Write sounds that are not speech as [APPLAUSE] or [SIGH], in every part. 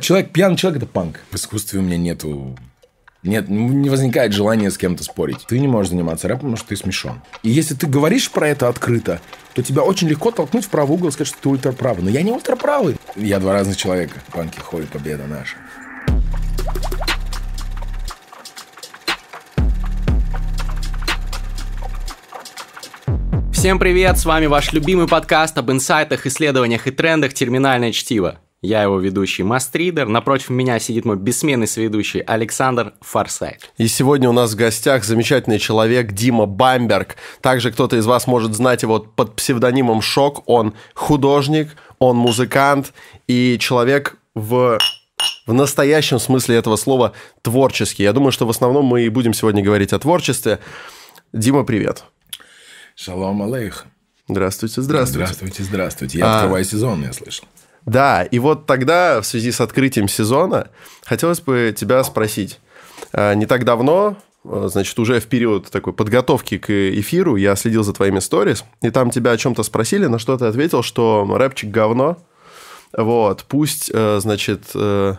человек, пьяный человек – это панк. В искусстве у меня нету нет, не возникает желания с кем-то спорить. Ты не можешь заниматься рэпом, потому что ты смешон. И если ты говоришь про это открыто, то тебя очень легко толкнуть в правый угол и сказать, что ты ультраправый. Но я не ультраправый. Я два разных человека. Панки, хой, победа наша. Всем привет, с вами ваш любимый подкаст об инсайтах, исследованиях и трендах «Терминальное чтиво». Я его ведущий Мастридер. Напротив меня сидит мой бессменный соведущий Александр Форсайт. И сегодня у нас в гостях замечательный человек Дима Бамберг. Также кто-то из вас может знать его под псевдонимом Шок. Он художник, он музыкант и человек в в настоящем смысле этого слова творческий. Я думаю, что в основном мы и будем сегодня говорить о творчестве. Дима, привет. Шалом алейх. Здравствуйте, здравствуйте. Здравствуйте, здравствуйте. Я а... открываю сезон, я слышал. Да, и вот тогда, в связи с открытием сезона, хотелось бы тебя спросить. А, не так давно, а, значит, уже в период такой подготовки к эфиру я следил за твоими сторис, и там тебя о чем-то спросили, на что ты ответил, что рэпчик говно. Вот, пусть, э, значит, э,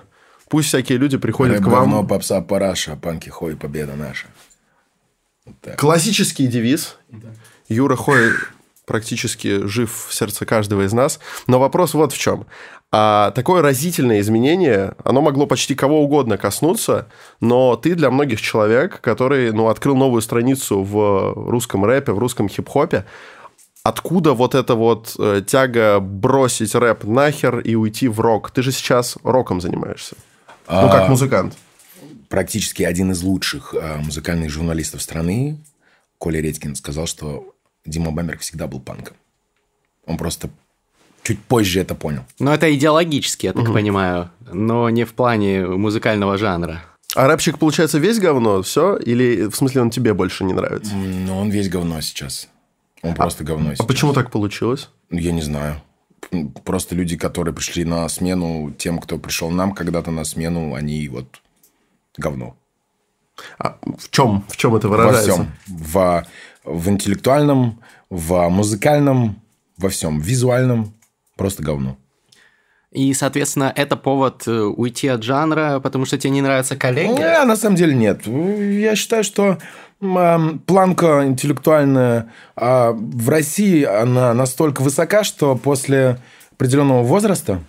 пусть всякие люди приходят Рэп к вам... говно, попса, параша, панки, хой, победа наша. Вот Классический девиз. Да. Юра Хой практически жив в сердце каждого из нас. Но вопрос вот в чем. А такое разительное изменение, оно могло почти кого угодно коснуться, но ты для многих человек, который ну, открыл новую страницу в русском рэпе, в русском хип-хопе, откуда вот эта вот э, тяга бросить рэп нахер и уйти в рок? Ты же сейчас роком занимаешься. А... Ну, как музыкант. Практически один из лучших э, музыкальных журналистов страны, Коля Редькин, сказал, что Дима Бамберг всегда был панком. Он просто чуть позже это понял. Но это идеологически, я так угу. понимаю, но не в плане музыкального жанра. А рэпчик, получается, весь говно, все? Или в смысле он тебе больше не нравится? Ну, он весь говно сейчас. Он а, просто говно а сейчас. А почему так получилось? Я не знаю. Просто люди, которые пришли на смену тем, кто пришел нам когда-то на смену, они вот говно. А в чем, в чем это выражается? Во всем. В в интеллектуальном, в музыкальном, во всем, визуальном просто говно. И, соответственно, это повод э, уйти от жанра, потому что тебе не нравятся коллеги? Не, на самом деле нет. Я считаю, что планка интеллектуальная а в России, она настолько высока, что после определенного возраста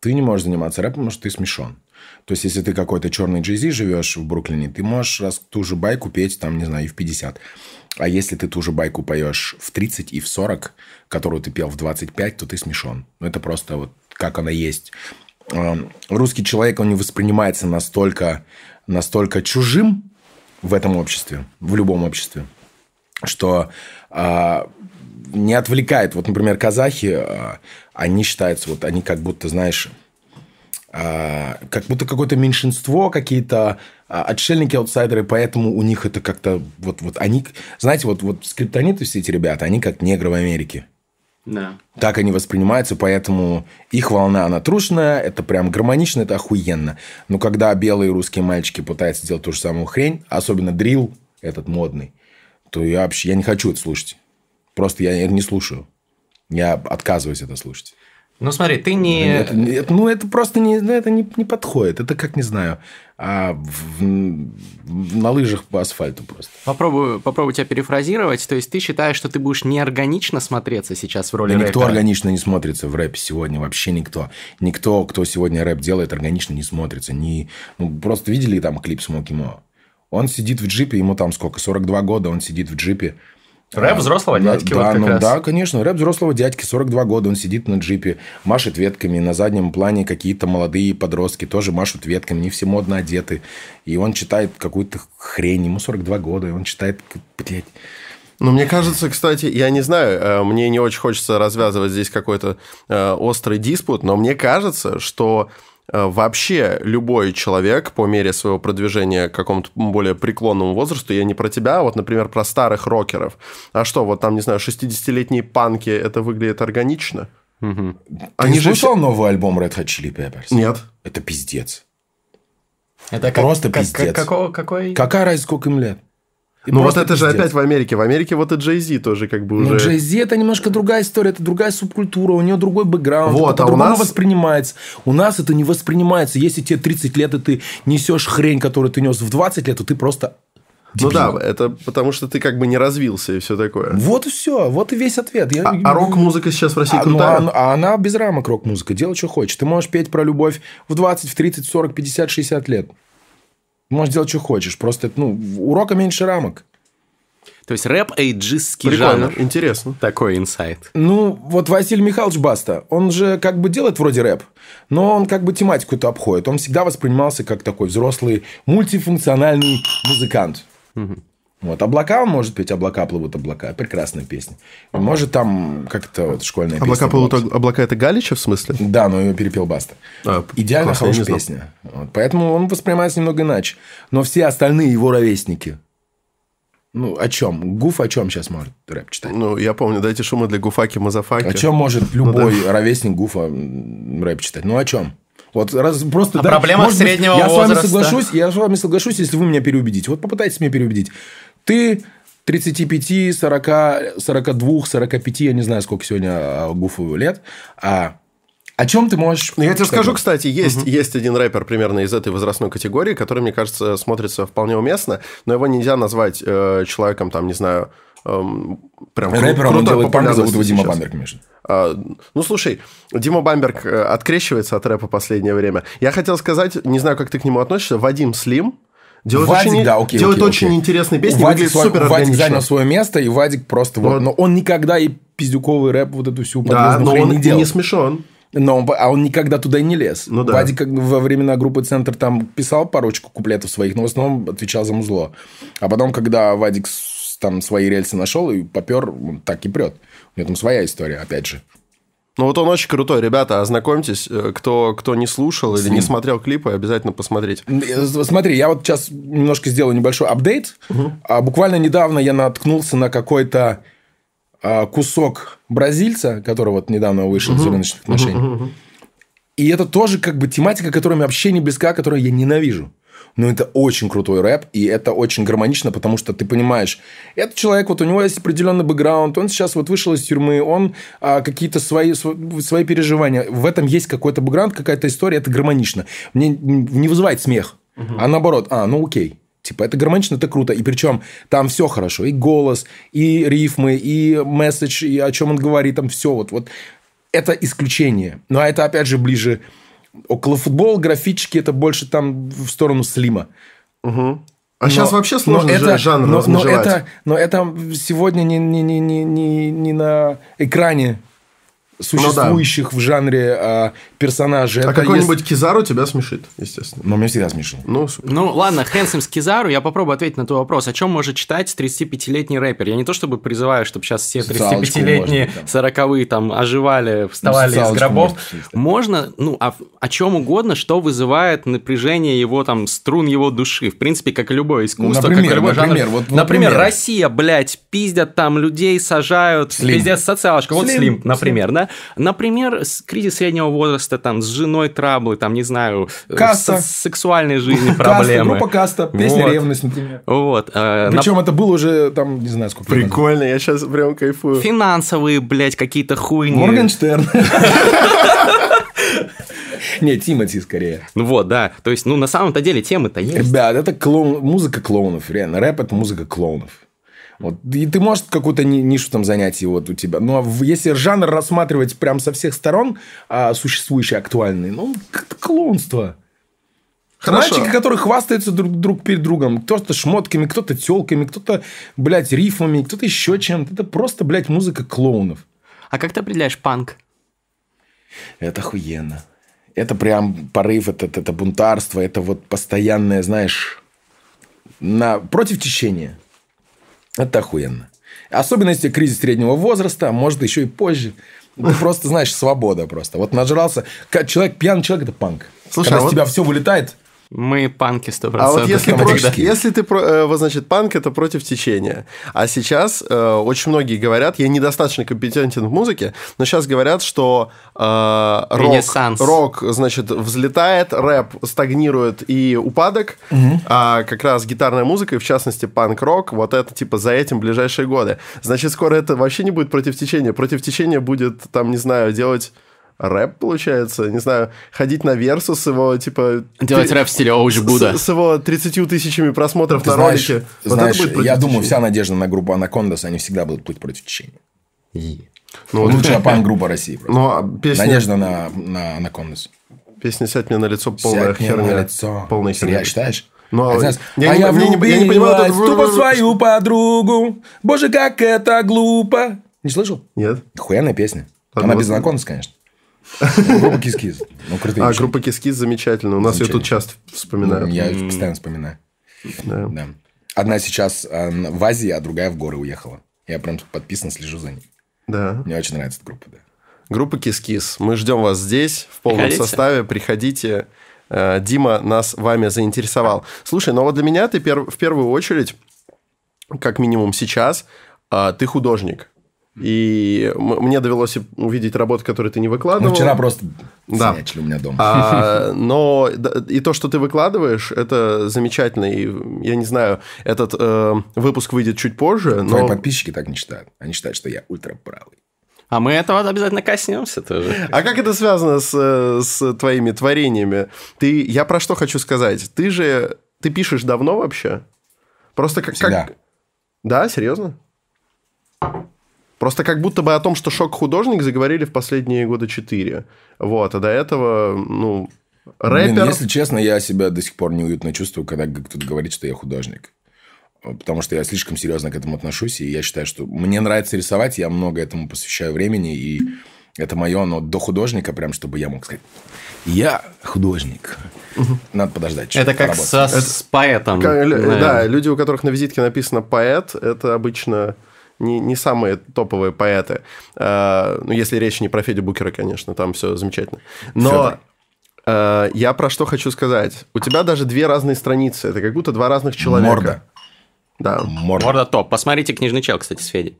ты не можешь заниматься рэпом, потому что ты смешон. То есть, если ты какой-то черный джейзи живешь в Бруклине, ты можешь раз ту же байку петь, там, не знаю, и в 50. А если ты ту же байку поешь в 30 и в 40, которую ты пел в 25, то ты смешон. Ну, это просто вот как она есть. Русский человек, он не воспринимается настолько, настолько чужим в этом обществе, в любом обществе, что а, не отвлекает. Вот, например, казахи, а, они считаются, вот они как будто, знаешь, а, как будто какое-то меньшинство, какие-то отшельники, аутсайдеры, поэтому у них это как-то вот, вот они, знаете, вот, вот скриптониты все эти ребята, они как негры в Америке. Да. Так они воспринимаются, поэтому их волна, она трушная, это прям гармонично, это охуенно. Но когда белые русские мальчики пытаются сделать ту же самую хрень, особенно дрил этот модный, то я вообще я не хочу это слушать. Просто я это не слушаю. Я отказываюсь это слушать. Ну, смотри, ты не... Это, это, ну, это просто не, ну, это не, не подходит. Это как, не знаю, а в, в, на лыжах по асфальту просто. Попробую, попробую тебя перефразировать. То есть, ты считаешь, что ты будешь неорганично смотреться сейчас в роли да рэпера? никто органично не смотрится в рэпе сегодня. Вообще никто. Никто, кто сегодня рэп делает, органично не смотрится. Не... Ну, просто видели там клип Смоки Мо? Он сидит в джипе, ему там сколько, 42 года, он сидит в джипе, Рэп взрослого дядьки. Да, вот ну, раз. да, конечно. Рэп взрослого дядьки, 42 года, он сидит на джипе, машет ветками. На заднем плане какие-то молодые подростки тоже машут ветками, не все модно одеты. И он читает какую-то хрень. Ему 42 года, и он читает, блядь... Ну, мне кажется, кстати, я не знаю, э, мне не очень хочется развязывать здесь какой-то э, острый диспут, но мне кажется, что вообще любой человек по мере своего продвижения к какому-то более преклонному возрасту, я не про тебя, а вот, например, про старых рокеров. А что, вот там, не знаю, 60-летние панки, это выглядит органично? Угу. Они Ты же слышал новый альбом Red Hot Chili Peppers? Нет. Это пиздец. Это Просто как, пиздец. Как, какого, какой? Какая разница, сколько им лет? И Ну вот это же пиздец. опять в Америке. В Америке вот и Джей Зи тоже как бы Ну, уже... Джей Зи это немножко другая история, это другая субкультура, у нее другой бэкграунд, Вот, это а у нас- воспринимается. У нас это не воспринимается. Если тебе 30 лет, и ты несешь хрень, которую ты нес в 20 лет, то ты просто Ну дебил. да, это потому что ты как бы не развился и все такое. Вот и все, вот и весь ответ. Я- А, а рок-музыка сейчас в России А, ну, крутая? а- а она без рамок рок-музыка. Делай, что хочешь. Ты можешь петь про любовь в 20, в 30, 40, 50, 60 лет. Можешь делать, что хочешь. Просто ну, у рока меньше рамок. То есть рэп эйджистский Прикольно, жанр. интересно. Такой инсайт. Ну, вот Василий Михайлович Баста, он же как бы делает вроде рэп, но он как бы тематику это обходит. Он всегда воспринимался как такой взрослый мультифункциональный музыкант. Вот, облака он может петь, облака плывут, облака. Прекрасная песня. Может там как-то вот школьная Облака песня. плывут, была. облака это Галича в смысле? Да, но ее перепел Баста. А, Идеально классно, я хорошая песня. Вот, Поэтому он воспринимается немного иначе. Но все остальные его ровесники. Ну, о чем? Гуф о чем сейчас может рэп читать? Ну, я помню, дайте шумы для Гуфаки, Мазафаки. О чем может любой ровесник Гуфа рэп читать? Ну, о чем? Вот раз просто... О проблемах может быть, среднего я возраста. С вами соглашусь, я с вами соглашусь, если вы меня переубедите. Вот попытайтесь меня переубедить. Ты 35, 40, 42, 45, я не знаю, сколько сегодня а, Гуфу лет. А о чем ты можешь... Ну, я тебе сказать? скажу, кстати, есть, есть один рэпер примерно из этой возрастной категории, который, мне кажется, смотрится вполне уместно, но его нельзя назвать э, человеком, там, не знаю, эм, прям кру- Рэпером он крутой делает панк, зовут его Дима. Бамберг, Миша. А, ну, слушай, Дима Бамберг э, открещивается от рэпа последнее время. Я хотел сказать, не знаю, как ты к нему относишься, Вадим Слим делает Вадик, очень, да, окей, делает окей, очень окей. интересные песни, Вадик, выглядит свой- супер Вадик занял свое место, и Вадик просто вот... Вот. Но он никогда и пиздюковый рэп, вот эту всю Да, но он не делал. не смешон. Но он, а он никогда туда и не лез. Ну да. Вадик как во времена группы «Центр» там писал парочку куплетов своих, но в основном отвечал за музло. А потом, когда Вадик там свои рельсы нашел и попер, он так и прет. У него там своя история, опять же. Ну, вот он очень крутой. Ребята, ознакомьтесь. э, Кто, кто не слушал или не смотрел клипы, обязательно посмотрите. Э, Смотри, я вот сейчас немножко сделаю небольшой апдейт. А буквально недавно я наткнулся на какой-то а, кусок бразильца, который вот недавно вышел из рыночных отношений. И это тоже как бы тематика, которая мне вообще не близка, которую я ненавижу. Но это очень крутой рэп, и это очень гармонично, потому что ты понимаешь, этот человек, вот у него есть определенный бэкграунд, он сейчас вот вышел из тюрьмы, он а, какие-то свои, св- свои переживания, в этом есть какой-то бэкграунд, какая-то история, это гармонично. Мне не вызывает смех, а наоборот, а, ну окей. Типа, это гармонично, это круто. И причем там все хорошо. И голос, и рифмы, и месседж, и о чем он говорит, там все. Вот, вот. Это исключение. Но это, опять же, ближе около футбола, графически, это больше там в сторону слима. А сейчас Но- вообще сложно но же жанр но, но это, но это сегодня не, не, не, не, не на экране существующих в жанре а, персонажей. А Это какой-нибудь есть- Кизару тебя смешит, естественно. Но меня всегда смешно. Ну, супер. Ну, ладно, хрен с Кизару, я попробую ответить на твой вопрос. О чем может читать 35-летний рэпер? Я не то чтобы призываю, чтобы сейчас все Социалочку 35-летние, можно, да. 40-е там оживали, вставали из социалочку гробов. можно да. Ну, о, о чем угодно, что вызывает напряжение его там, струн его души. В принципе, как и любое искусство, например, как и любой например, жанр. вот, например, например. Россия, блядь, пиздят там людей, сажают, Слим. пиздец, социалочка. Вот Слим, Слим, например, да? Например, кризис среднего возраста, там, с женой траблы, там, не знаю, э, Каста. с, с сексуальной жизнью [LAUGHS] Каста, проблемы. группа Каста, песня Вот. «Ревность», например. Вот. э, на- Причем это было уже, там, не знаю, сколько. Прикольно, я сейчас прям кайфую. Финансовые, блядь, какие-то хуйни. Моргенштерн. [LAUGHS] Не, Тимати скорее. Ну вот, да. То есть, ну, на самом-то деле темы-то есть. Ребят, это клоун, музыка клоунов, реально. Рэп – это музыка клоунов. Вот. И ты можешь какую-то ни- нишу там занять и вот у тебя. Но в- если жанр рассматривать прям со всех сторон, а, существующий, актуальный, ну, как-то клоунство. Хорошо. Мальчики, которые хвастаются друг, друг перед другом. Кто-то шмотками, кто-то телками, кто-то, блядь, рифмами, кто-то еще чем-то. Это просто, блядь, музыка клоунов. А как ты определяешь панк? Это охуенно. Это прям порыв, это, это, это бунтарство, это вот постоянное, знаешь, на, против течения. Это охуенно. Особенно если кризис среднего возраста, может еще и позже. Это просто, знаешь, свобода просто. Вот нажрался. Человек, пьяный человек – это панк. Слушай, Когда а с вот- тебя все вылетает. Мы панки 100%. А вот если, про, Автоматически. если ты, про, э, вот, значит, панк это против течения. А сейчас э, очень многие говорят, я недостаточно компетентен в музыке, но сейчас говорят, что э, рок, рок, значит, взлетает, рэп стагнирует и упадок, а как раз гитарная музыка, и в частности панк-рок, вот это типа за этим ближайшие годы. Значит, скоро это вообще не будет против течения. Против течения будет, там, не знаю, делать рэп, получается, не знаю, ходить на Версус с его, типа... Делать три- рэп в стиле Оуч Будда. с, с его 30 тысячами просмотров Ты на знаешь, ролике. Вот знаешь, это будет против я думаю, вся надежда на группу Анакондас, они всегда будут плыть против течения. Ну, вот- Лучшая пан-группа России. просто. Ну, а песня, Надежда на, на Анакондас. песня «Сядь мне на лицо» полная Сядь мне херня. на лицо. Полная херня. Я считаешь? Ну, А знаешь, я а не- я я не понимаю, тупо свою подругу. Боже, как это глупо. Не слышал? Нет? Охуенная песня. Она без Анакондас, конечно. Ну, Группа Кис-Кис. Ну, крутые А, группа Кис-Кис замечательная. У нас ее тут часто вспоминают. Я ее постоянно вспоминаю. Да. Да. Одна сейчас а, в Азии, а другая в горы уехала. Я прям подписан, слежу за ней. Да. Мне очень нравится эта группа, да. Группа Кис-Кис. Мы ждем вас здесь, в полном Приходите. составе. Приходите. Э, Дима нас вами заинтересовал. Слушай, ну вот для меня ты пер- в первую очередь, как минимум сейчас, а, ты художник. И мне довелось увидеть работы, которые ты не выкладывал. Ну, вчера просто Да. снячили у меня дома. А, но да, и то, что ты выкладываешь, это замечательно. И я не знаю, этот э, выпуск выйдет чуть позже, Твои но... подписчики так не считают. Они считают, что я ультраправый. А мы этого обязательно коснемся тоже. А как это связано с, с твоими творениями? Ты, я про что хочу сказать? Ты же, ты пишешь давно вообще? Просто как... Всегда. как... Да, серьезно? Просто как будто бы о том, что шок-художник заговорили в последние года четыре. Вот, а до этого, ну, рэпер... Блин, если честно, я себя до сих пор неуютно чувствую, когда кто-то говорит, что я художник. Потому что я слишком серьезно к этому отношусь, и я считаю, что мне нравится рисовать, я много этому посвящаю времени, и это мое, но до художника, прям чтобы я мог сказать, я художник. Надо подождать. чуть Это как со- с поэтом. Ка- лю- наверное. Да, люди, у которых на визитке написано поэт, это обычно не, не самые топовые поэты. А, ну, если речь не про Федю Букера, конечно, там все замечательно. Но а, я про что хочу сказать. У тебя даже две разные страницы. Это как будто два разных человека. Морда. Да. Морда. Морда топ. Посмотрите книжный чел, кстати, с Федей.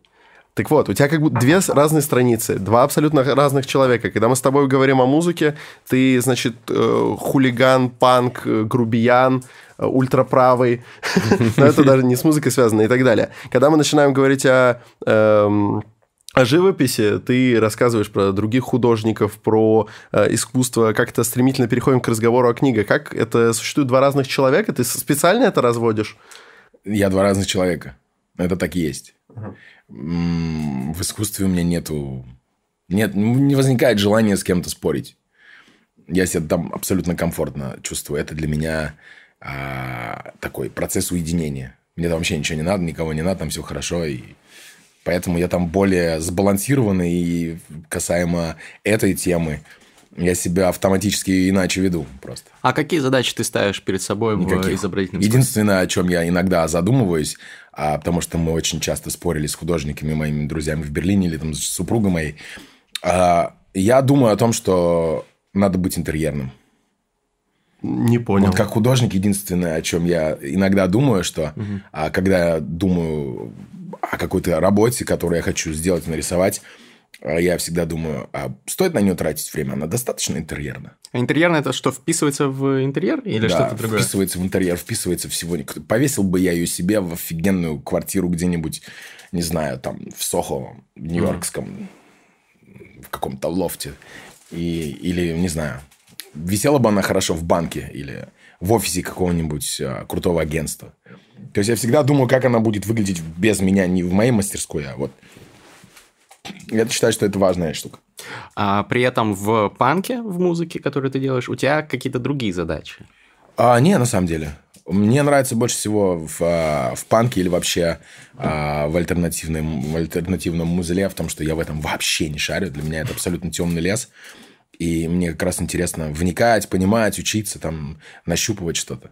Так вот, у тебя как будто две разные страницы, два абсолютно разных человека. Когда мы с тобой говорим о музыке, ты, значит, э, хулиган, панк, э, грубиян, э, ультраправый. [LAUGHS] Но это даже не с музыкой связано и так далее. Когда мы начинаем говорить о эм, о живописи, ты рассказываешь про других художников, про э, искусство, как-то стремительно переходим к разговору о книгах. Как это существует два разных человека? Ты специально это разводишь? Я два разных человека. Это так и есть. М, В искусстве у меня нету... Нет, не возникает желания с кем-то спорить. Я себя там абсолютно комфортно чувствую. Это для меня а, такой процесс уединения. Мне там вообще ничего не надо, никого не надо, там все хорошо. И поэтому я там более сбалансированный. И касаемо этой темы, я себя автоматически иначе веду просто. А какие задачи ты ставишь перед собой в Никаких. изобразительном искусстве? Единственное, о чем я иногда задумываюсь, а, потому что мы очень часто спорили с художниками, моими друзьями в Берлине или там с супругой моей, а, я думаю о том, что надо быть интерьерным. Не понял. Вот как художник, единственное, о чем я иногда думаю, что а, когда я думаю о какой-то работе, которую я хочу сделать, нарисовать, я всегда думаю, а стоит на нее тратить время? Она достаточно интерьерна? А интерьерное это что, вписывается в интерьер или Да, что-то другое? вписывается в интерьер, вписывается всего. Повесил бы я ее себе в офигенную квартиру где-нибудь, не знаю, там, в Сохо, в Нью-Йоркском, в каком-то лофте. И, или, не знаю, висела бы она хорошо в банке или в офисе какого-нибудь а, крутого агентства. То есть я всегда думаю, как она будет выглядеть без меня, не в моей мастерской, а вот... Я считаю, что это важная штука. А при этом в панке, в музыке, которую ты делаешь, у тебя какие-то другие задачи. А, не, на самом деле. Мне нравится больше всего в, а, в панке или вообще а, в, альтернативном, в альтернативном музле, в том, что я в этом вообще не шарю. Для меня это абсолютно темный лес. И мне как раз интересно вникать, понимать, учиться, там, нащупывать что-то.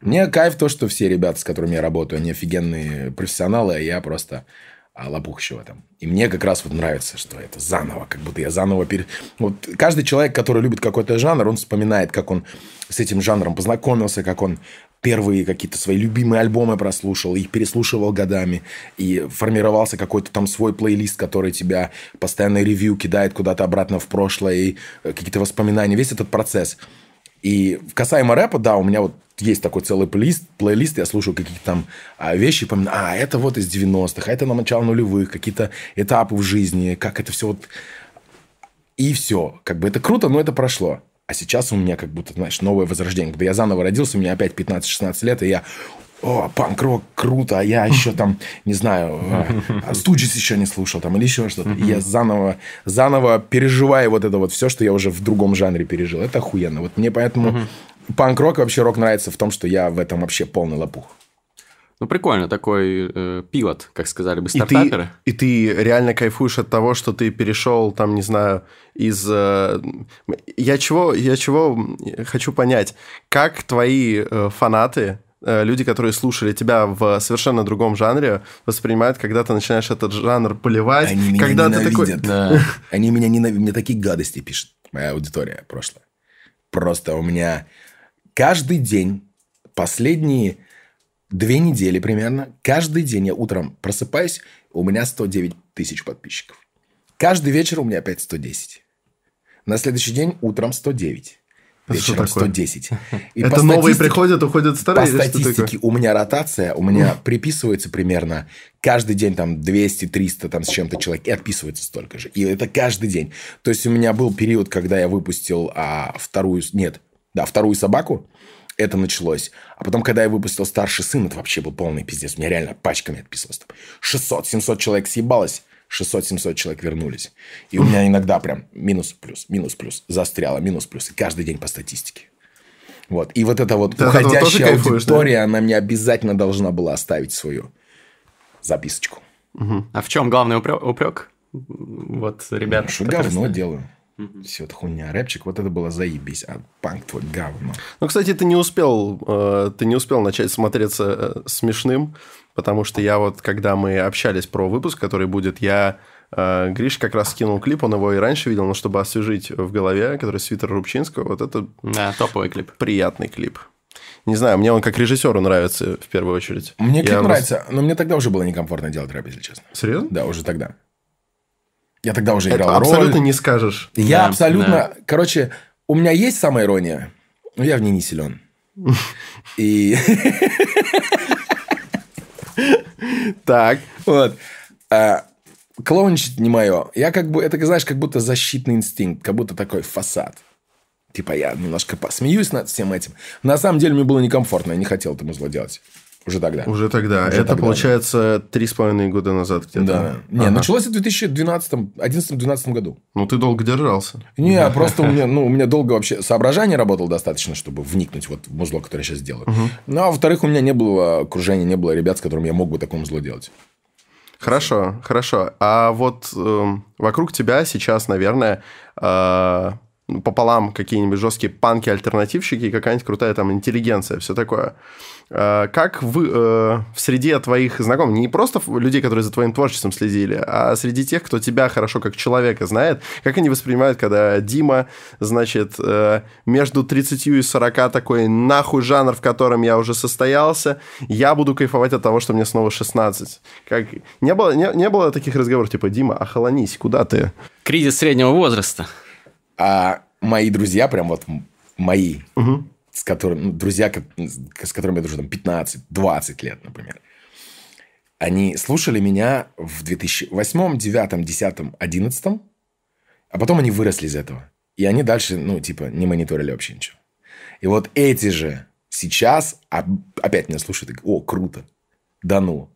Мне кайф то, что все ребята, с которыми я работаю, они офигенные профессионалы, а я просто а лопух еще в этом. И мне как раз вот нравится, что это заново, как будто я заново... Пере... Вот каждый человек, который любит какой-то жанр, он вспоминает, как он с этим жанром познакомился, как он первые какие-то свои любимые альбомы прослушал, их переслушивал годами, и формировался какой-то там свой плейлист, который тебя постоянно ревью кидает куда-то обратно в прошлое, и э, какие-то воспоминания, весь этот процесс. И касаемо рэпа, да, у меня вот есть такой целый плейлист, плейлист я слушаю какие-то там а, вещи, помню, а, это вот из 90-х, а это на начало нулевых, какие-то этапы в жизни, как это все вот... И все. Как бы это круто, но это прошло. А сейчас у меня как будто, знаешь, новое возрождение. Когда я заново родился, у меня опять 15-16 лет, и я о, панк-рок, круто, а я [LAUGHS] еще там, не знаю, а, Студжис еще не слушал там или еще что-то. И я заново, заново переживаю вот это вот все, что я уже в другом жанре пережил. Это охуенно. Вот мне поэтому панк-рок вообще рок нравится в том, что я в этом вообще полный лопух. Ну, прикольно, такой э, пилот, как сказали бы стартаперы. И ты, и ты реально кайфуешь от того, что ты перешел, там, не знаю, из... Э, я, чего, я чего хочу понять, как твои э, фанаты, э, люди, которые слушали тебя в совершенно другом жанре, воспринимают, когда ты начинаешь этот жанр поливать. Они меня когда ненавидят. ты такой... Да. [LAUGHS] Они меня ненавидят. Мне такие гадости пишет моя аудитория прошлая. Просто у меня каждый день, последние две недели примерно, каждый день я утром просыпаюсь, у меня 109 тысяч подписчиков. Каждый вечер у меня опять 110. На следующий день утром 109. Вечером такое? 110. [LAUGHS] И это новые приходят, уходят старые? по статистике у меня ротация, у меня приписывается примерно каждый день там 200-300 там с чем-то человек, и отписывается столько же. И это каждый день. То есть у меня был период, когда я выпустил а, вторую, нет, да, вторую собаку, это началось. А потом, когда я выпустил старший сын, это вообще был полный пиздец. У меня реально пачками отписывалось. Там 600-700 человек съебалось, 600-700 человек вернулись. И у меня иногда прям минус-плюс, минус-плюс, застряло, минус-плюс. И каждый день по статистике. Вот. И вот эта вот тоже уходящая кайфуешь, да? аудитория, она мне обязательно должна была оставить свою записочку. А в чем главный упрек? упрек? Вот, ребята. Что которые говно знают. делаю. Все это хуйня. Рэпчик, вот это было заебись. А панк твой говно. Ну, кстати, ты не успел, э, ты не успел начать смотреться э, смешным, потому что я вот, когда мы общались про выпуск, который будет, я э, Гриш как раз скинул клип, он его и раньше видел, но чтобы освежить в голове, который свитер Рубчинского, вот это Да, топовый клип. приятный клип. Не знаю, мне он как режиссеру нравится в первую очередь. Мне Я клип просто- нравится, но мне тогда уже было некомфортно делать рэп, если честно. Серьезно? Да, уже тогда. Я тогда уже Это играл абсолютно роль. не скажешь. Я Да, абсолютно... да. Короче, у меня есть самоирония, но я в ней не силен. [LAUGHS] И [LAUGHS] Так. вот. а, Клоуничать не мое. Я как бы... Это, знаешь, как будто защитный инстинкт. Как будто такой фасад. Типа я немножко посмеюсь над всем этим. На самом деле мне было некомфортно. Я не хотел этому зло делать. Уже тогда. Уже тогда. Уже это тогда, получается три с половиной года назад где-то. Да. Не, Ага. началось в 2012-2011-2012 году. Ну, ты долго держался. Не, просто у меня, ну, у меня долго вообще соображение работало достаточно, чтобы вникнуть вот в музло, которое я сейчас делаю. Ну, а во-вторых, у меня не было окружения, не было ребят, с которыми я мог бы такое музло делать. Хорошо, хорошо. А вот эм, вокруг тебя сейчас, наверное, э, ну, пополам какие-нибудь жесткие панки-альтернативщики и какая-нибудь крутая там интеллигенция, все такое. Э, как вы э, в среде твоих знакомых, не просто людей, которые за твоим творчеством следили, а среди тех, кто тебя хорошо как человека знает, как они воспринимают, когда Дима, значит, э, между 30 и 40 такой нахуй жанр, в котором я уже состоялся, я буду кайфовать от того, что мне снова 16. Как... Не, было, не, не было таких разговоров, типа, Дима, охолонись, куда ты? Кризис среднего возраста. А мои друзья, прям вот мои, Мгм. С которыми, ну, друзья, с которыми я дружу там 15-20 лет, например, они слушали меня в 2008, 2009, 2010, 2011, а потом они выросли из этого. И они дальше, ну, типа, не мониторили вообще ничего. И вот эти же сейчас а- опять меня слушают и говорят, о, круто, да ну.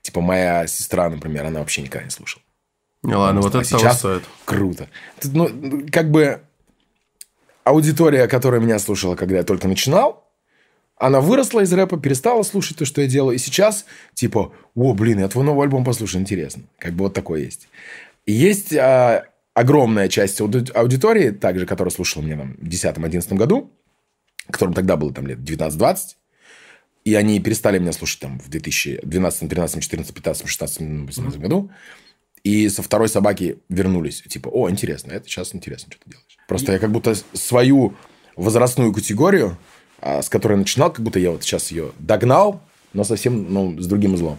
Типа, моя сестра, например, она вообще никогда не слушала. Не, ладно, вот А это того сейчас стоит. Круто. Тут, ну, как бы аудитория, которая меня слушала, когда я только начинал, она выросла из рэпа, перестала слушать то, что я делаю. И сейчас, типа, о, блин, я твой новый альбом послушаю, интересно. Как бы вот такое есть. И есть а, огромная часть ауди- аудитории, также, которая слушала меня там, в 2010-2011 году, которым тогда было там лет 19-20, И они перестали меня слушать там в 2012, 13, 14, 15, 16, 18 году. И со второй собаки вернулись. Типа, о, интересно, это сейчас интересно, что ты делаешь. Просто я как будто свою возрастную категорию, а, с которой начинал, как будто я вот сейчас ее догнал, но совсем ну, с другим узлом.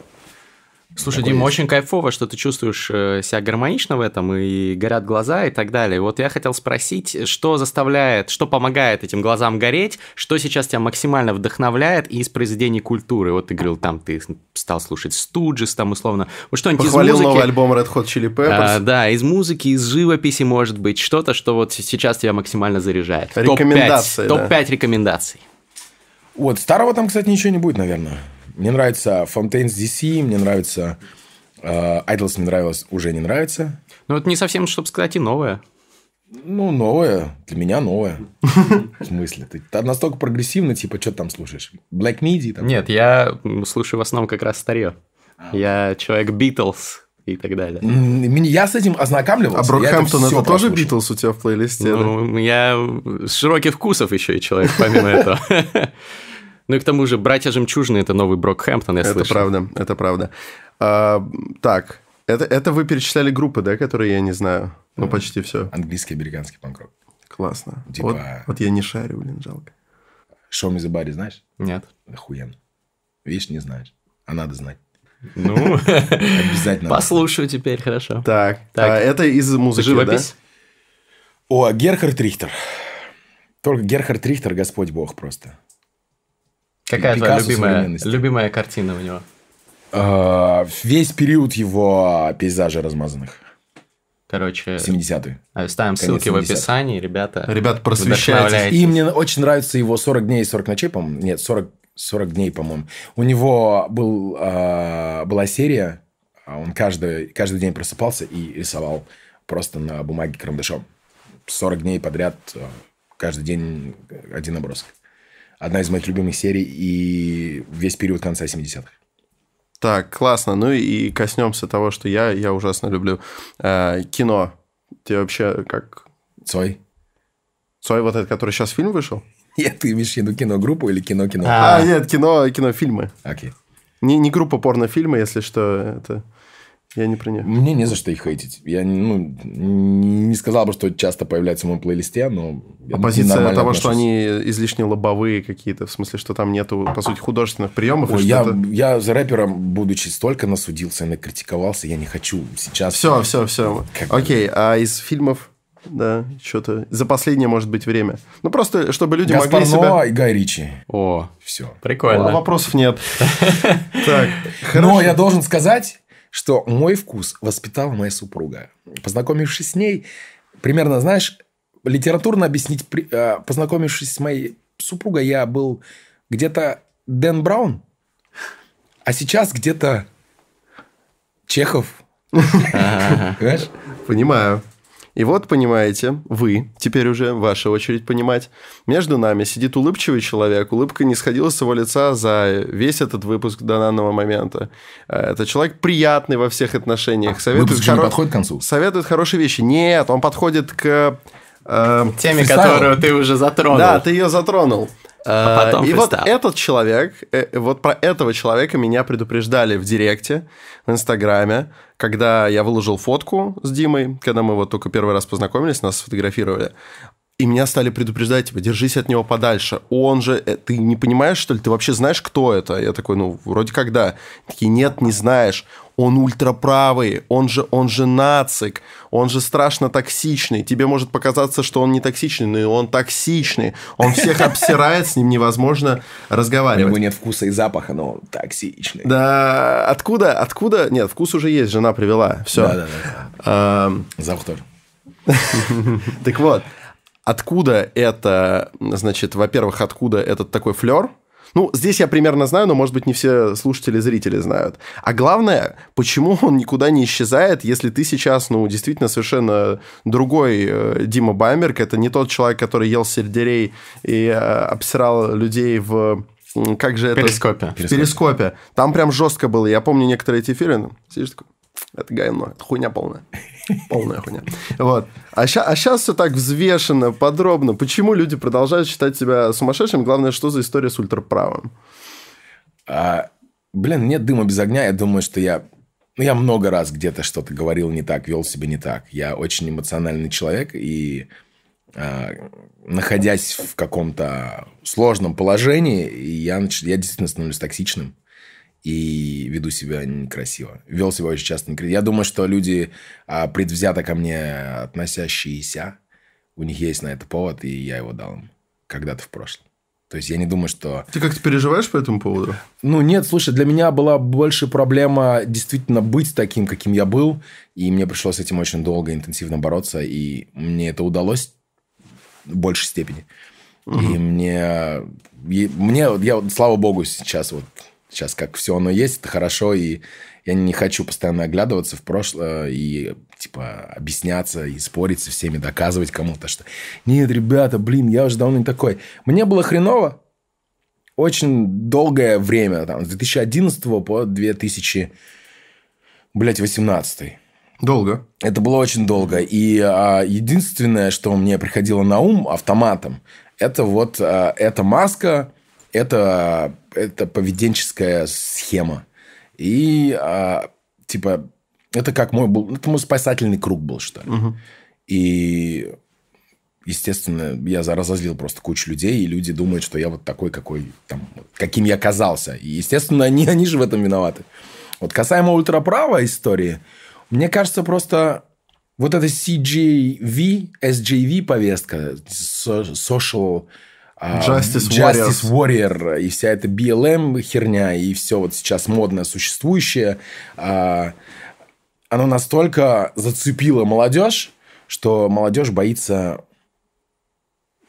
Слушай, Дима, очень кайфово, что ты чувствуешь э, себя гармонично в этом, и горят глаза и так далее. Вот я хотел спросить, что заставляет, что помогает этим глазам гореть, что сейчас тебя максимально вдохновляет из произведений культуры? Вот ты говорил, там ты стал слушать Студжис, там условно. Вот что-нибудь Похвалил из музыки. новый альбом Red Hot Chili Peppers. А, да, из музыки, из живописи, может быть, что-то, что вот сейчас тебя максимально заряжает. Рекомендации, Топ-5 да. топ рекомендаций. Вот, старого там, кстати, ничего не будет, наверное. Мне нравится Fontaine's DC, мне нравится... э, Idols мне нравилось, уже не нравится. Ну, это не совсем, чтобы сказать, и новое. Ну, новое. Для меня новое. В смысле? Ты настолько прогрессивно, типа, что ты там слушаешь? Black Midi? Там? Нет, я слушаю в основном как раз старье. Я человек Битлз и так далее. Я с этим ознакомливался. А я Брокхэмптон всё это тоже. Битлз у тебя в плейлисте? да? Ну, я с широких вкусов еще и человек, помимо этого. [LAUGHS] Ну и к тому же «Братья Жемчужины» — это новый Брокхэмптон, я Это слышал. правда, это правда. А, так, это, это вы перечисляли группы, да, которые я не знаю? Ну, почти все. Английский, американский панк-рок. Классно. Типа- Вот, вот я не шарю, блин, жалко. Show me the body, знаешь? Нет. Охуенно. Видишь, не знаешь. А надо знать. Ну, [LAUGHS] Обязательно. послушаю теперь, хорошо. Так, Так. а это из музыки, Живопись. О, Герхард Рихтер. Только Герхард Рихтер, Господь Бог просто. Какая твоя Пикассо любимая, современности. любимая картина у него? А, Весь период его пейзажей размазанных. Короче, 70-е. а, ставим Конец ссылки в 70-х. описании, ребята. Ребят, просвещайтесь. И мне очень нравится его 40 дней и 40 ночей, по-моему. Нет, 40, 40 дней, по-моему. У него был, а, была серия, он каждый, каждый день просыпался и рисовал просто на бумаге карандашом. 40 дней подряд, каждый день один набросок. Одна из моих любимых серий и весь период конца 70-х. Так, классно. Ну и коснемся того, что я, я ужасно люблю. Э, кино. Тебе вообще как... Цой? Цой вот этот, который сейчас фильм вышел? Нет, ты имеешь в виду киногруппу или кино-кино? А. А, нет, кино, кинофильмы. Окей. Не, не группа порнофильмы, если что, это... Я не про них. Мне не за что их хейтить. Я ну, не сказал бы, что часто появляются в моем плейлисте, но... Оппозиция того, что отношусь. они излишне лобовые какие-то, в смысле, что там нету, по сути, художественных приемов. Ой, я, я за рэпером, будучи столько насудился и накритиковался, я не хочу сейчас... Все, все, все. Как Окей, а из фильмов, да, что-то за последнее, может быть, время. Ну, просто, чтобы люди Гаспар могли себя... и Гай Ричи. О, Все. прикольно. А Вопросов нет. [LAUGHS] Так, Но я должен сказать, что мой вкус воспитала моя супруга. Познакомившись с ней, примерно, знаешь, литературно объяснить, э, познакомившись с моей супругой, я был где-то Дэн Браун, а сейчас где-то Чехов. Понимаю. И вот, понимаете, вы, теперь уже ваша очередь понимать, между нами сидит улыбчивый человек, улыбка не сходила с его лица за весь этот выпуск до данного момента. Э, Это человек приятный во всех отношениях, советует, Выпуск хоро- подходит к концу. советует хорошие вещи. Нет, он подходит к... э, Теме, Фристайл. которую ты уже затронул. Да, ты ее затронул. А потом и вот фристайл. этот человек, э, вот про этого человека меня предупреждали в Директе, в Инстаграме, когда я выложил фотку с Димой, когда мы вот только первый раз познакомились, нас сфотографировали. И меня стали предупреждать, типа, держись от него подальше. Он же, э, ты не понимаешь, что ли? Ты вообще знаешь, кто это? Я такой, ну, вроде как да. Такие, нет, не знаешь. Он ультраправый, он же, он же нацик, он же страшно токсичный. Тебе может показаться, что он не токсичный, но он токсичный. Он всех обсирает, с ним невозможно У него разговаривать. нет вкуса и запаха, но он токсичный. Да, откуда, откуда? Нет, вкус уже есть, жена привела. Все. Да-да-да. Запах тоже. Так вот, откуда это, значит, во-первых, откуда этот такой флер? Ну, здесь я примерно знаю, но, может быть, не все слушатели и зрители знают. А главное, почему он никуда не исчезает, если ты сейчас, ну, действительно совершенно другой э, Дима Бамберг. Это не тот человек, который ел сельдерей и э, обсирал людей в... Как же это? Перископе. В перископе. Там прям жестко было. Я помню некоторые эти эфиры. ну, Сидишь такой, это говно, это хуйня полная. Полная хуйня. Вот. А сейчас все так взвешенно, подробно. Почему люди продолжают считать себя сумасшедшим? Главное, что за история с ультраправым? А, блин, нет дыма без огня. Я думаю, что я... Ну, я много раз где-то что-то говорил не так, вел себя не так. Я очень эмоциональный человек, и а, находясь в каком-то сложном положении, я, я действительно становлюсь токсичным и веду себя некрасиво. Вел себя очень часто некрасиво. Я думаю, что люди, а, предвзято ко мне относящиеся, у них есть на это повод, и я его дал им когда-то в прошлом. То есть я не думаю, что... Ты как-то переживаешь по этому поводу? Ну, нет, слушай, для меня была больше проблема действительно быть таким, каким я был. И мне пришлось с этим очень долго, интенсивно бороться. И мне это удалось в большей степени. Угу. И мне... И мне, я, слава богу, сейчас вот сейчас как все оно есть, это хорошо, и я не хочу постоянно оглядываться в прошлое и типа объясняться и спорить со всеми, доказывать кому-то, что нет, ребята, блин, я уже давно не такой. Мне было хреново очень долгое время, там, с 2011 по 2000, блядь, 18. Долго. Это было очень долго. И а, единственное, что мне приходило на ум автоматом, это вот а, эта маска, это, это поведенческая схема. И а, типа это как мой был, это мой спасательный круг был, что ли. Угу. И, естественно, я разозлил просто кучу людей, и люди думают, что я вот такой, какой, там, каким я казался. И, естественно, они, они же в этом виноваты. Вот касаемо ультраправой истории, мне кажется, просто вот эта CJV, SJV повестка, social Justice, Justice Warrior. Warrior и вся эта BLM херня и все вот сейчас модное существующее, а, оно настолько зацепило молодежь, что молодежь боится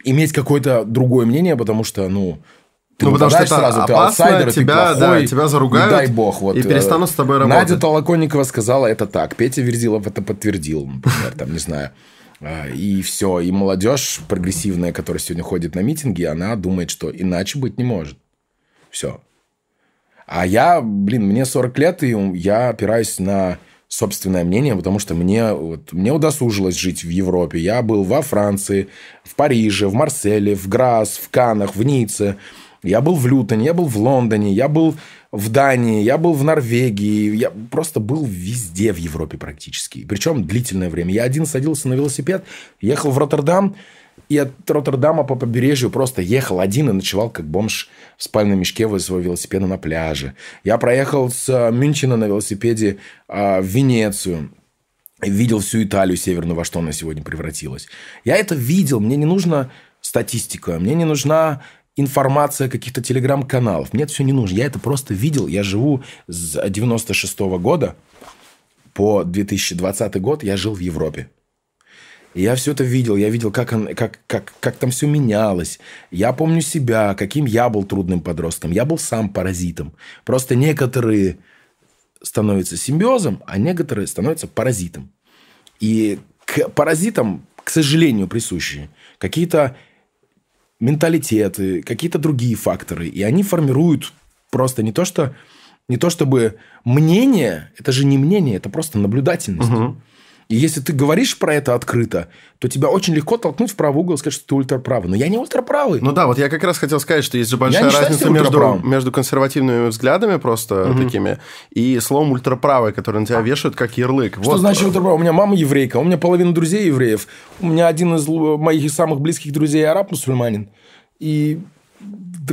иметь какое-то другое мнение, потому что, ну, ты ну, потому что это сразу, ты аутсайдер, тебя, ты плохой, да, тебя заругают, дай бог. Вот, и перестанут с тобой работать. Надя Толоконникова сказала это так, Петя Верзилов это подтвердил, например, там, не знаю. А, и все. И молодежь прогрессивная, которая сегодня ходит на митинги, она думает, что иначе быть не может. Все. А я, блин, мне 40 лет, и я опираюсь на собственное мнение, потому что мне, вот, мне удосужилось жить в Европе. Я был во Франции, в Париже, в Марселе, в Грас, в Канах, в Ницце. Я был в Лютоне, я был в Лондоне, я был в Дании, я был в Норвегии, я просто был везде в Европе практически. Причем длительное время. Я один садился на велосипед, ехал в Роттердам, и от Роттердама по побережью просто ехал один и ночевал как бомж в спальном мешке возле своего велосипеда на пляже. Я проехал с э, Мюнхена на велосипеде а, в Венецию. Видел всю Италию северную, во что она сегодня превратилась. Я это видел. Мне не нужна статистика. Мне не нужна информация каких-то телеграм-каналов. Мне это все не нужно. Я это просто видел. Я живу с 96 -го года по 2020 год. Я жил в Европе. Я все это видел. Я видел, как, он, как, как, как там все менялось. Я помню себя, каким я был трудным подростком. Я был сам паразитом. Просто некоторые становятся симбиозом, а некоторые становятся паразитом. И к паразитам, к сожалению, присущи какие-то менталитеты, какие-то другие факторы. И они формируют просто не то, что не то чтобы мнение, это же не мнение, это просто наблюдательность. Угу. И если ты говоришь про это открыто, то тебя очень легко толкнуть в правый угол и сказать, что ты ультраправый. Но я не ультраправый. Ну да, вот я как раз хотел сказать, что есть же большая разница между, между консервативными взглядами просто угу. такими и словом ультраправый, который на тебя вешают как ярлык. Что вот. значит ультраправый? У меня мама еврейка, у меня половина друзей евреев, у меня один из моих самых близких друзей араб-мусульманин. И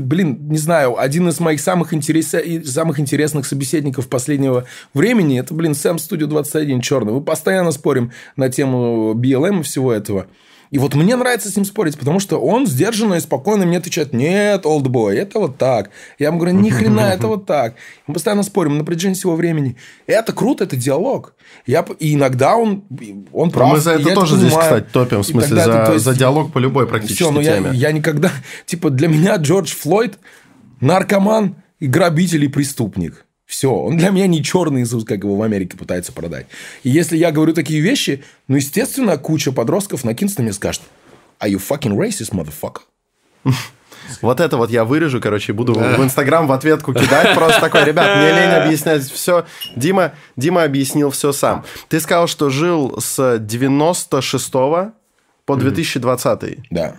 блин, не знаю, один из моих самых, интерес... самых интересных собеседников последнего времени, это, блин, Сэм Студио 21 черный. Мы постоянно спорим на тему BLM и всего этого. И вот мне нравится с ним спорить, потому что он сдержанно и спокойно мне отвечает, нет, олдбой, это вот так. Я ему говорю, ни хрена, [LAUGHS] это вот так. Мы постоянно спорим на протяжении всего времени. Это круто, это диалог. Я, и иногда он, он прав. Мы за это тоже здесь, кстати, топим, в смысле, за, есть, за диалог по любой практически все, но теме. Я, я никогда... [LAUGHS] Типа, для меня Джордж Флойд наркоман и грабитель и преступник. Все, он для меня не черный Иисус, как его в Америке пытаются продать. И если я говорю такие вещи, ну, естественно, куча подростков накинется на меня и скажет, are you fucking racist, motherfucker? [LAUGHS] Вот это вот я вырежу, короче, буду в Инстаграм в ответку кидать. Просто такой, ребят, мне лень [LAUGHS] объяснять все. Дима, Дима объяснил все сам. Ты сказал, что жил с 96 по 2020. Да.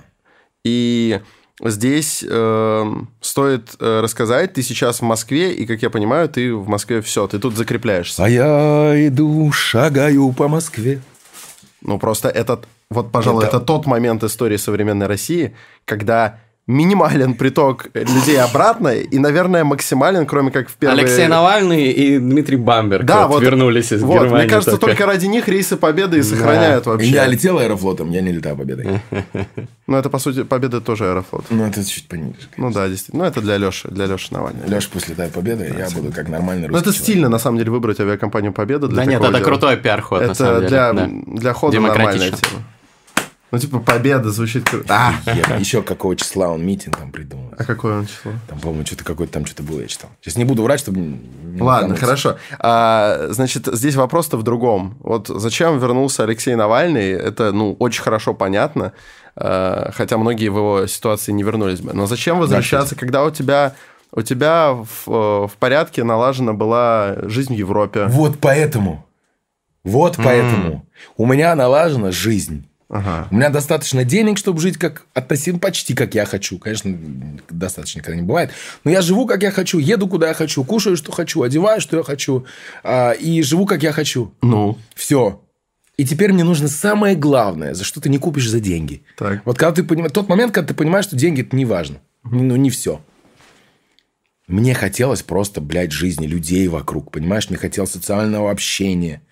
И здесь э, стоит э, рассказать, ты сейчас в Москве, и, как я понимаю, ты в Москве все, ты тут закрепляешься. А я иду, шагаю по Москве. Ну, просто этот, вот, пожалуй, это, это тот момент истории современной России, когда минимален приток людей обратно и, наверное, максимален, кроме как в первые... Алексей Навальный и Дмитрий Бамберг да, вот, вернулись из вот, Германии. Мне кажется, только. только ради них рейсы Победы и сохраняют да. вообще. Я летел аэрофлотом, я не летал Победой. [LAUGHS] Ну, это, по сути, Победа тоже аэрофлот. Ну, это чуть пониже. Ну, да, действительно. Ну, это для Леши, для Леши Навального. Леша пусть летает Победы, я буду как нормальный русский Ну, это стильно, на самом деле, выбрать авиакомпанию Победа для Да нет, это крутой пиар-ход, Это на самом деле. для, да. для хода нормальная тема. Ну, типа, победа звучит круто. А, еще какого числа он митинг там придумал. А какое он число? Там, по-моему, что-то какое-то там что-то было, я читал. Сейчас не буду врать, чтобы... Не Ладно, хорошо. А, значит, здесь вопрос-то в другом. Вот зачем вернулся Алексей Навальный, это, ну, очень хорошо понятно, а, хотя многие в его ситуации не вернулись бы. Но зачем возвращаться, да, когда у тебя... У тебя в, в порядке налажена была жизнь в Европе. Вот поэтому. Вот поэтому. Mm. У меня налажена жизнь. Ага. У меня достаточно денег, чтобы жить как относительно почти как я хочу. Конечно, достаточно никогда не бывает. Но я живу как я хочу, еду куда я хочу, кушаю, что хочу, одеваю, что я хочу. А, и живу как я хочу. Ну. Все. И теперь мне нужно самое главное, за что ты не купишь за деньги. Так. Вот когда ты понимаешь, тот момент, когда ты понимаешь, что деньги это не важно. Ну, не все. Мне хотелось просто, блядь, жизни людей вокруг, понимаешь? Мне хотелось социального общения.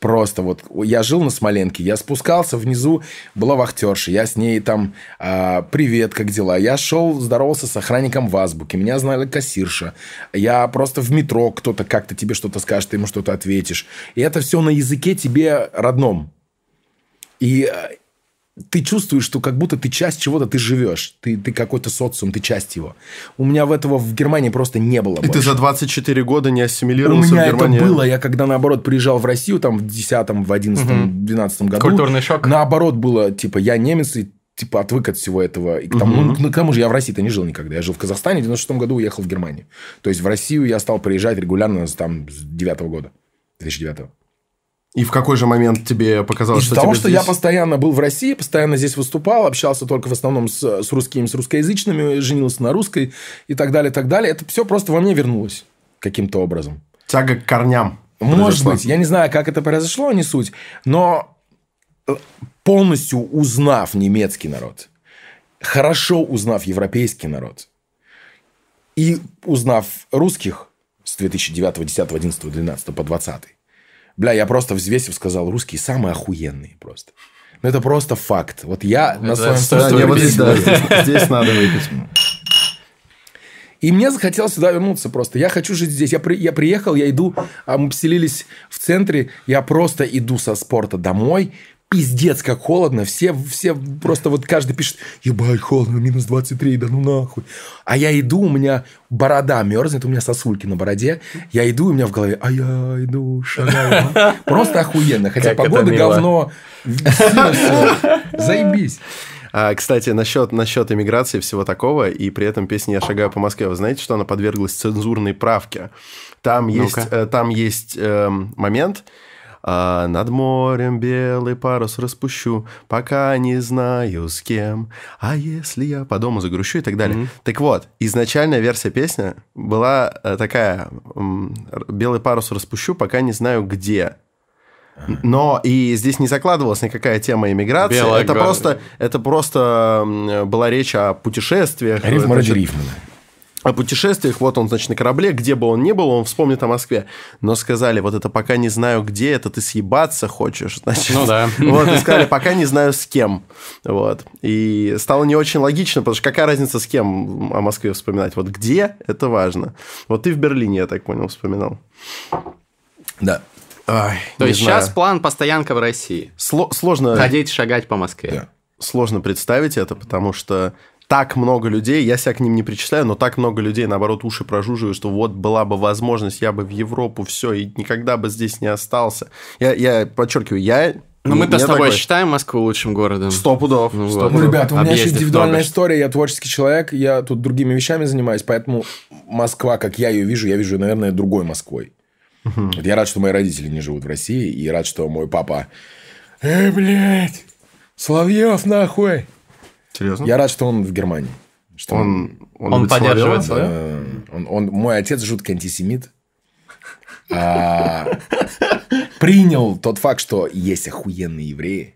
Просто вот я жил на Смоленке, я спускался внизу, была вахтерша, я с ней там а, привет, как дела? Я шел, здоровался с охранником в азбуке, меня знали кассирша. Я просто в метро кто-то как-то тебе что-то скажет, ты ему что-то ответишь. И это все на языке тебе родном. И ты чувствуешь, что как будто ты часть чего-то, ты живешь. Ты, ты какой-то социум, ты часть его. У меня в этого в Германии просто не было И больше. ты за 24 года не ассимилировался У меня в Германии? это было. Я когда, наоборот, приезжал в Россию там в 10 в 11 угу. 12 году. Культурный шок. Наоборот было, типа, я немец, и типа отвык от всего этого. И к тому, угу. ну, к тому же я в России-то не жил никогда. Я жил в Казахстане, в 96 году уехал в Германию. То есть в Россию я стал приезжать регулярно там с 9 года. 2009 и в какой же момент тебе показалось, Из-за что того, что здесь... я постоянно был в России, постоянно здесь выступал, общался только в основном с, с русскими, с русскоязычными, женился на русской и так далее, так далее. Это все просто во мне вернулось каким-то образом. Тяга к корням. Может произошла. быть. Я не знаю, как это произошло, не суть. Но полностью узнав немецкий народ, хорошо узнав европейский народ и узнав русских с 2009, 10, 11, 12 по 20 Бля, я просто взвесив сказал, русские самые охуенные просто. Ну, это просто факт. Вот я это на своем да, не, вот здесь, да, [LAUGHS] здесь надо выпить. И мне захотелось сюда вернуться просто. Я хочу жить здесь. Я, при, я приехал, я иду, а мы поселились в центре. Я просто иду со спорта домой пиздец, как холодно. Все, все просто вот каждый пишет, ебать, холодно, минус 23, да ну нахуй. А я иду, у меня борода мерзнет, у меня сосульки на бороде. Я иду, у меня в голове, а я иду, шагаю. Просто охуенно. Хотя погода говно. Заебись. А, кстати, насчет, насчет иммиграции всего такого, и при этом песня «Я шагаю по Москве», вы знаете, что она подверглась цензурной правке? Там есть, э, там есть э, момент, а над морем белый парус распущу, пока не знаю с кем. А если я по дому загрущу и так далее. Mm-hmm. Так вот, изначальная версия песни была э, такая: белый парус распущу, пока не знаю где. Но и здесь не закладывалась никакая тема иммиграции. Белая это просто, это просто была речь о путешествиях. Рифма ради рифма о путешествиях, вот он, значит, на корабле, где бы он ни был, он вспомнит о Москве. Но сказали, вот это пока не знаю где, это ты съебаться хочешь, [LAUGHS] значит. Ну да. Вот, и сказали, пока не знаю с кем. Вот. И стало не очень логично, потому что какая разница с кем о Москве вспоминать? Вот где, это важно. Вот ты в Берлине, я так понял, вспоминал. Да. Ой, То есть знаю. сейчас план постоянка в России. Сло- сложно... Ходить, шагать по Москве. Да. Сложно представить это, потому что так много людей, я себя к ним не причисляю, но так много людей, наоборот, уши прожуживают, что вот была бы возможность, я бы в Европу, все, и никогда бы здесь не остался. Я, я подчеркиваю, я но мы-то с тобой такой... считаем Москву лучшим городом. Сто пудов. Ну, Сто ну ребят, у меня еще индивидуальная много. история, я творческий человек, я тут другими вещами занимаюсь, поэтому Москва, как я ее вижу, я вижу, наверное, другой Москвой. Угу. Вот я рад, что мои родители не живут в России, и рад, что мой папа... Эй, блядь, Соловьев, нахуй! Серьезно? Я рад, что он в Германии. Что Он, Он любит поддерживает Соловьева? Э, он, он- мой отец жуткий антисемит. А, принял тот факт, что есть охуенные евреи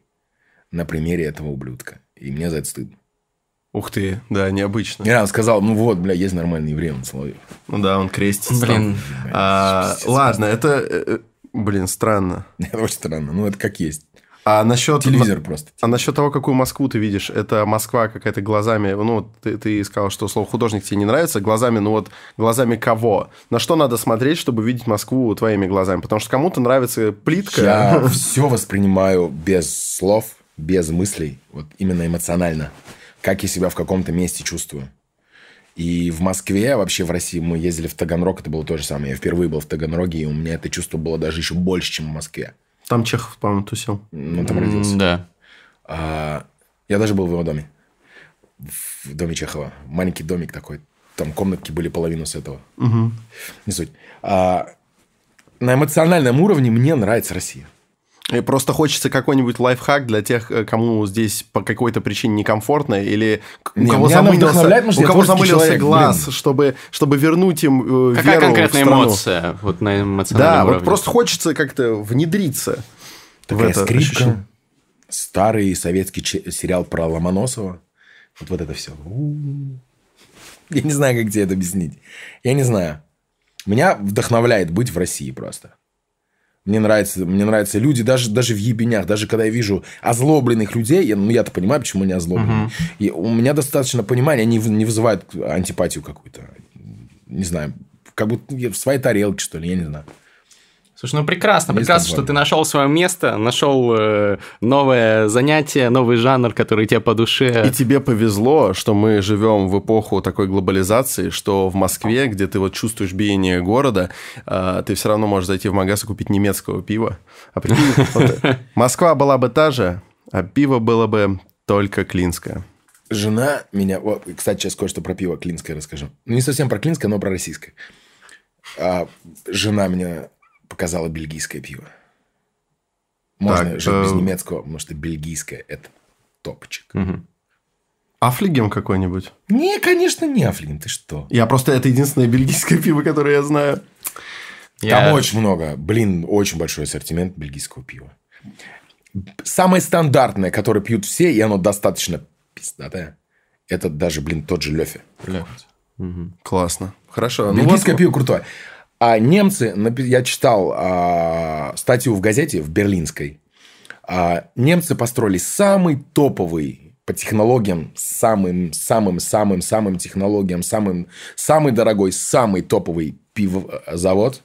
на примере этого ублюдка. И мне за это стыдно. Ух ты, да, необычно. Я он сказал, ну вот, бля, есть нормальный еврей, он Соловьев. Ну да, он крестится. Блин, А, ладно, это, э, э, блин, странно. [LAUGHS] Это очень странно. Ну, это как есть. А насчет... Телевизор просто. А насчет того, какую Москву ты видишь, это Москва какая-то глазами, ну, ты, ты сказал, что слово художник тебе не нравится, глазами, ну вот, глазами кого? На что надо смотреть, чтобы видеть Москву твоими глазами? Потому что кому-то нравится плитка. Я [LAUGHS] все воспринимаю без слов, без мыслей, вот именно эмоционально, как я себя в каком-то месте чувствую. И в Москве, вообще в России, мы ездили в Таганрог, это было то же самое. Я впервые был в Таганроге, и у меня это чувство было даже еще больше, чем в Москве. Там Чехов, по-моему, тусил. Ну, там родился. да. А, я даже был в его доме. В доме Чехова. Маленький домик такой. Там комнатки были половину с этого. Не суть. А, на эмоциональном уровне мне нравится Россия. И просто хочется какой-нибудь лайфхак для тех, э, кому здесь по какой-то причине некомфортно, или к- у Не, кого замылился, у кого замылился человек, глаз, блин. чтобы, чтобы вернуть им э, Какая веру в конкретная страну. эмоция вот на эмоциональном Да, уровне? вот просто хочется как-то внедриться в Такая это скрипка. ощущение. Старый советский сериал про Ломоносова. Вот, вот это все. Я не знаю, как тебе это объяснить. Я не знаю. Меня вдохновляет быть в России просто. Мне нравятся, мне нравятся люди, даже, даже в ебенях, даже когда я вижу озлобленных людей, я, ну я-то понимаю, почему они озлоблены. И у меня достаточно понимания, они не вызывают антипатию какую-то. Не знаю, как будто в своей тарелке, что ли, я не знаю. Слушай, ну прекрасно, Есть прекрасно, такое. что ты нашел свое место, нашел э, новое занятие, новый жанр, который тебе по душе. И тебе повезло, что мы живем в эпоху такой глобализации, что в Москве, где ты вот чувствуешь биение города, а, ты все равно можешь зайти в магаз и купить немецкого пива. А прикинь, [LAUGHS] Москва была бы та же, а пиво было бы только клинское. Жена меня... Вот, кстати, сейчас кое-что про пиво клинское расскажу. Ну, не совсем про клинское, но про российское. А, жена мне показала бельгийское пиво. Можно Так, жить без э, немецкого, потому что бельгийское – это топчик. Мгм. Афлигем какой-нибудь? Не, конечно, не Афлин, ты что? Я просто... Это единственное бельгийское [LAUGHS] пиво, которое я знаю. Я- Там очень много, блин, очень большой ассортимент бельгийского пива. Самое стандартное, которое пьют все, и оно достаточно пиздатое, это даже, блин, тот же Лёфи. Мгм. Классно. Хорошо. ну Бельгийское вот- пиво крутое. А немцы, я читал а, статью в газете, в берлинской. А, немцы построили самый топовый по технологиям, самым, самым, самым, самым технологиям, самым, самый дорогой, самый топовый пивозавод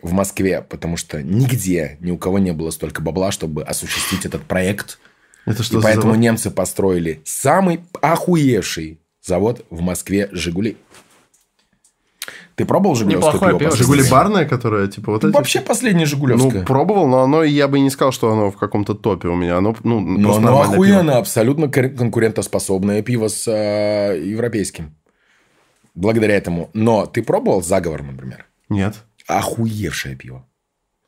в Москве, потому что нигде ни у кого не было столько бабла, чтобы осуществить этот проект. Это что И поэтому завод? немцы построили самый охуевший завод в Москве «Жигули». Ты пробовал «Жигулевское Неплохое пиво? пиво. Жигули барное, которое, типа, вот Ну, эти? Вообще последнее «Жигулевское». Ну, пробовал, но оно, я бы не сказал, что оно в каком-то топе у меня. Оно, ну, Но оно охуенно, пиво. абсолютно кон- конкурентоспособное пиво с э, европейским. Благодаря этому. Но ты пробовал «Заговор», например? Нет. Охуевшее пиво.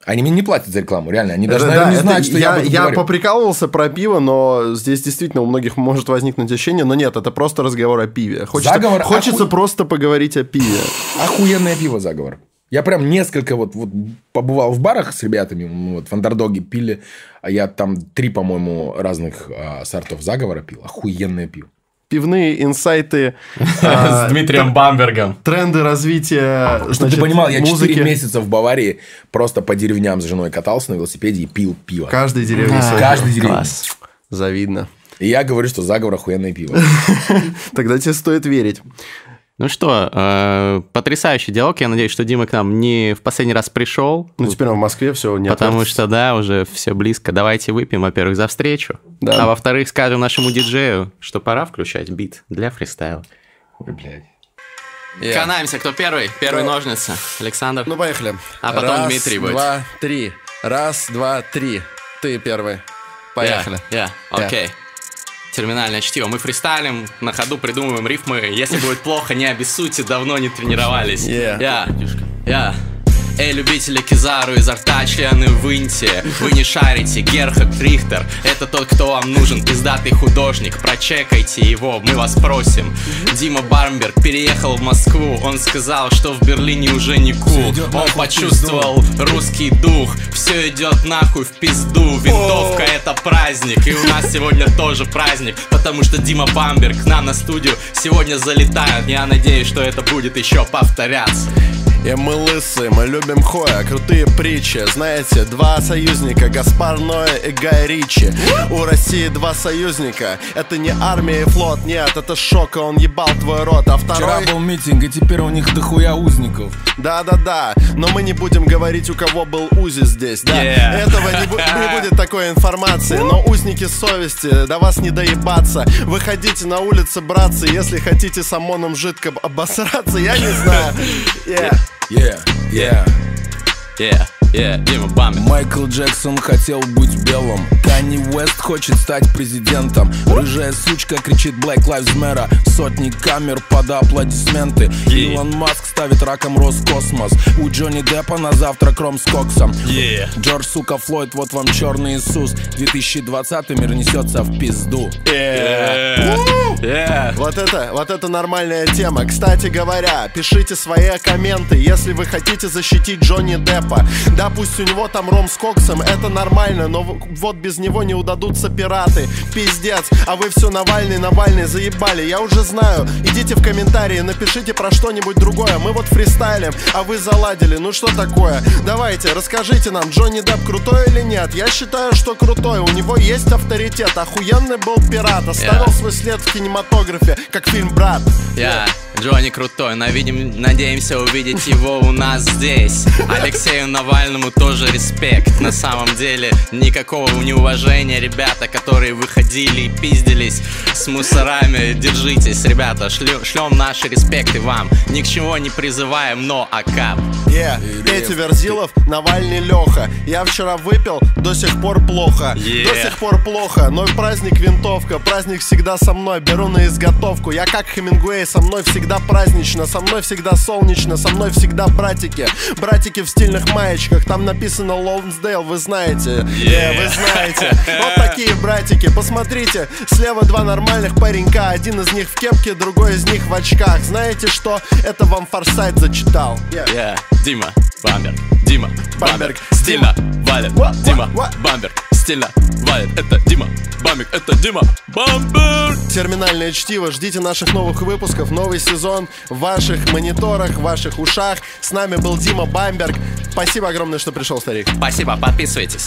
Они мне не платят за рекламу, реально. Они даже, Это наверное, да, не знают, что я, я, об этом я говорю. поприкалывался про пиво, но здесь действительно у многих может возникнуть ощущение, но нет, это просто разговор о пиве. Хочется, Заговор хочется оху- просто поговорить о пиве. Охуенное пиво «Заговор». Я прям несколько вот, вот побывал в барах с ребятами, мы вот в андердоге пили, а я там три, по-моему, разных а, сортов «Заговора» пил. Охуенное пиво. Пивные инсайты, [LAUGHS] а, С Дмитрием Бамбергом. тренды развития Чтобы ты понимал, я музыки. 4 месяца в Баварии просто по деревням с женой катался на велосипеде и пил пиво. Каждой деревне. Каждый деревне. Завидно. И я говорю, что заговор охуенное пиво. [LAUGHS] Тогда тебе стоит верить. Ну что, э, потрясающий диалог. Я надеюсь, что Дима к нам не в последний раз пришел. Ну, теперь он в Москве, все, не Потому отвертится. что, да, уже все близко. Давайте выпьем, во-первых, за встречу. Да. А во-вторых, скажем нашему диджею, что пора включать бит для фристайла. Ой, блядь. Канаемся, кто первый? Первый ножницы. Александр. Ну, поехали. А потом Дмитрий будет. два, три. Раз, два, три. Ты первый. Поехали. Я, я, окей. Терминальное чтиво. Мы фристайлим, на ходу придумываем рифмы. Если будет плохо, не обессудьте, давно не тренировались. Yeah. Я, я. Эй, любители Кизару изо рта члены выньте Вы не шарите, Герхард Рихтер Это тот, кто вам нужен, пиздатый художник. Прочекайте его, мы вас просим. Дима Бармберг переехал в Москву. Он сказал, что в Берлине уже не кул. Он почувствовал русский дух. Все идет нахуй в пизду. Винтовка это праздник. И у нас сегодня тоже праздник. Потому что Дима Бамберг к нам на студию сегодня залетает. Я надеюсь, что это будет еще повторяться и мы лысые, мы любим хоя, крутые притчи. Знаете, два союзника, Гаспар Ноя и Гай Ричи. У России два союзника, это не армия и флот Нет, это шок, и он ебал твой рот. А второй... Вчера был митинг, и теперь у них дохуя узников. Да-да-да, но мы не будем говорить, у кого был узи здесь, да. Yeah. Этого не, бу- не будет такой информации Но узники совести, до вас не доебаться. Выходите на улицы, братцы, если хотите с ОМОНом жидко обосраться Я не знаю. [LAUGHS] Yeah. Yeah, yeah. Yeah. Yeah, Дима. Майкл Джексон хотел быть белым. Канни Уэст хочет стать президентом. Рыжая сучка кричит Black Lives Matter Сотни камер под аплодисменты. Yeah. Илон Маск ставит раком Роскосмос. У Джонни Деппа на завтра кром с коксом. Yeah. Джордж, сука, Флойд, вот вам черный Иисус. 2020 мир несется в пизду. Yeah. Yeah. Вот это, вот это нормальная тема. Кстати говоря, пишите свои комменты Если вы хотите защитить Джонни Деппа. да, пусть у него там ром с коксом, это нормально, но вот без него не удадутся пираты. Пиздец, а вы все Навальный, Навальный, заебали, я уже знаю. Идите в комментарии, напишите про что-нибудь другое. Мы вот фристайлим, а вы заладили. Ну что такое? Давайте, расскажите нам, Джонни Депп крутой или нет? Я считаю, что крутой, у него есть авторитет. Охуенный был пират, оставил yeah. свой след в кинематографе, как фильм «Брат». Yeah. Джонни крутой, навидим, надеемся увидеть его у нас здесь [LAUGHS] Алексею Навальному тоже респект. На самом деле никакого неуважения Ребята, которые выходили и пиздились с мусорами. Держитесь, ребята, шлем, шлем наши респекты вам. Ни к чему не призываем, но акап. Yeah. Петя Верзилов, Навальный Леха. Я вчера выпил, до сих пор плохо. Yeah. До сих пор плохо, но праздник винтовка Праздник всегда со мной, беру на изготовку. Я как Хемингуэй, со мной всегда празднично Со мной всегда солнечно, со мной всегда братики. Братики в стильных маечках Там написано Лоунсдейл, вы знаете. Yeah. Вы знаете. Вот такие братики, посмотрите Слева два нормальных паренька. Один из них в кепке, другой из них в очках. Знаете что? Это вам Форсайт зачитал? Yeah. yeah. Дима Бамберг. Дима Бамберг. Стильно валит. Дима Бамберг Стильно валит Это Дима Бамберг Это Дима Бамберг Терминальное чтиво Ждите наших новых выпусков Новый сезон в ваших мониторах, в ваших ушах. С нами был Дима Бамберг. Спасибо огромное, что пришел, старик. Спасибо, подписывайтесь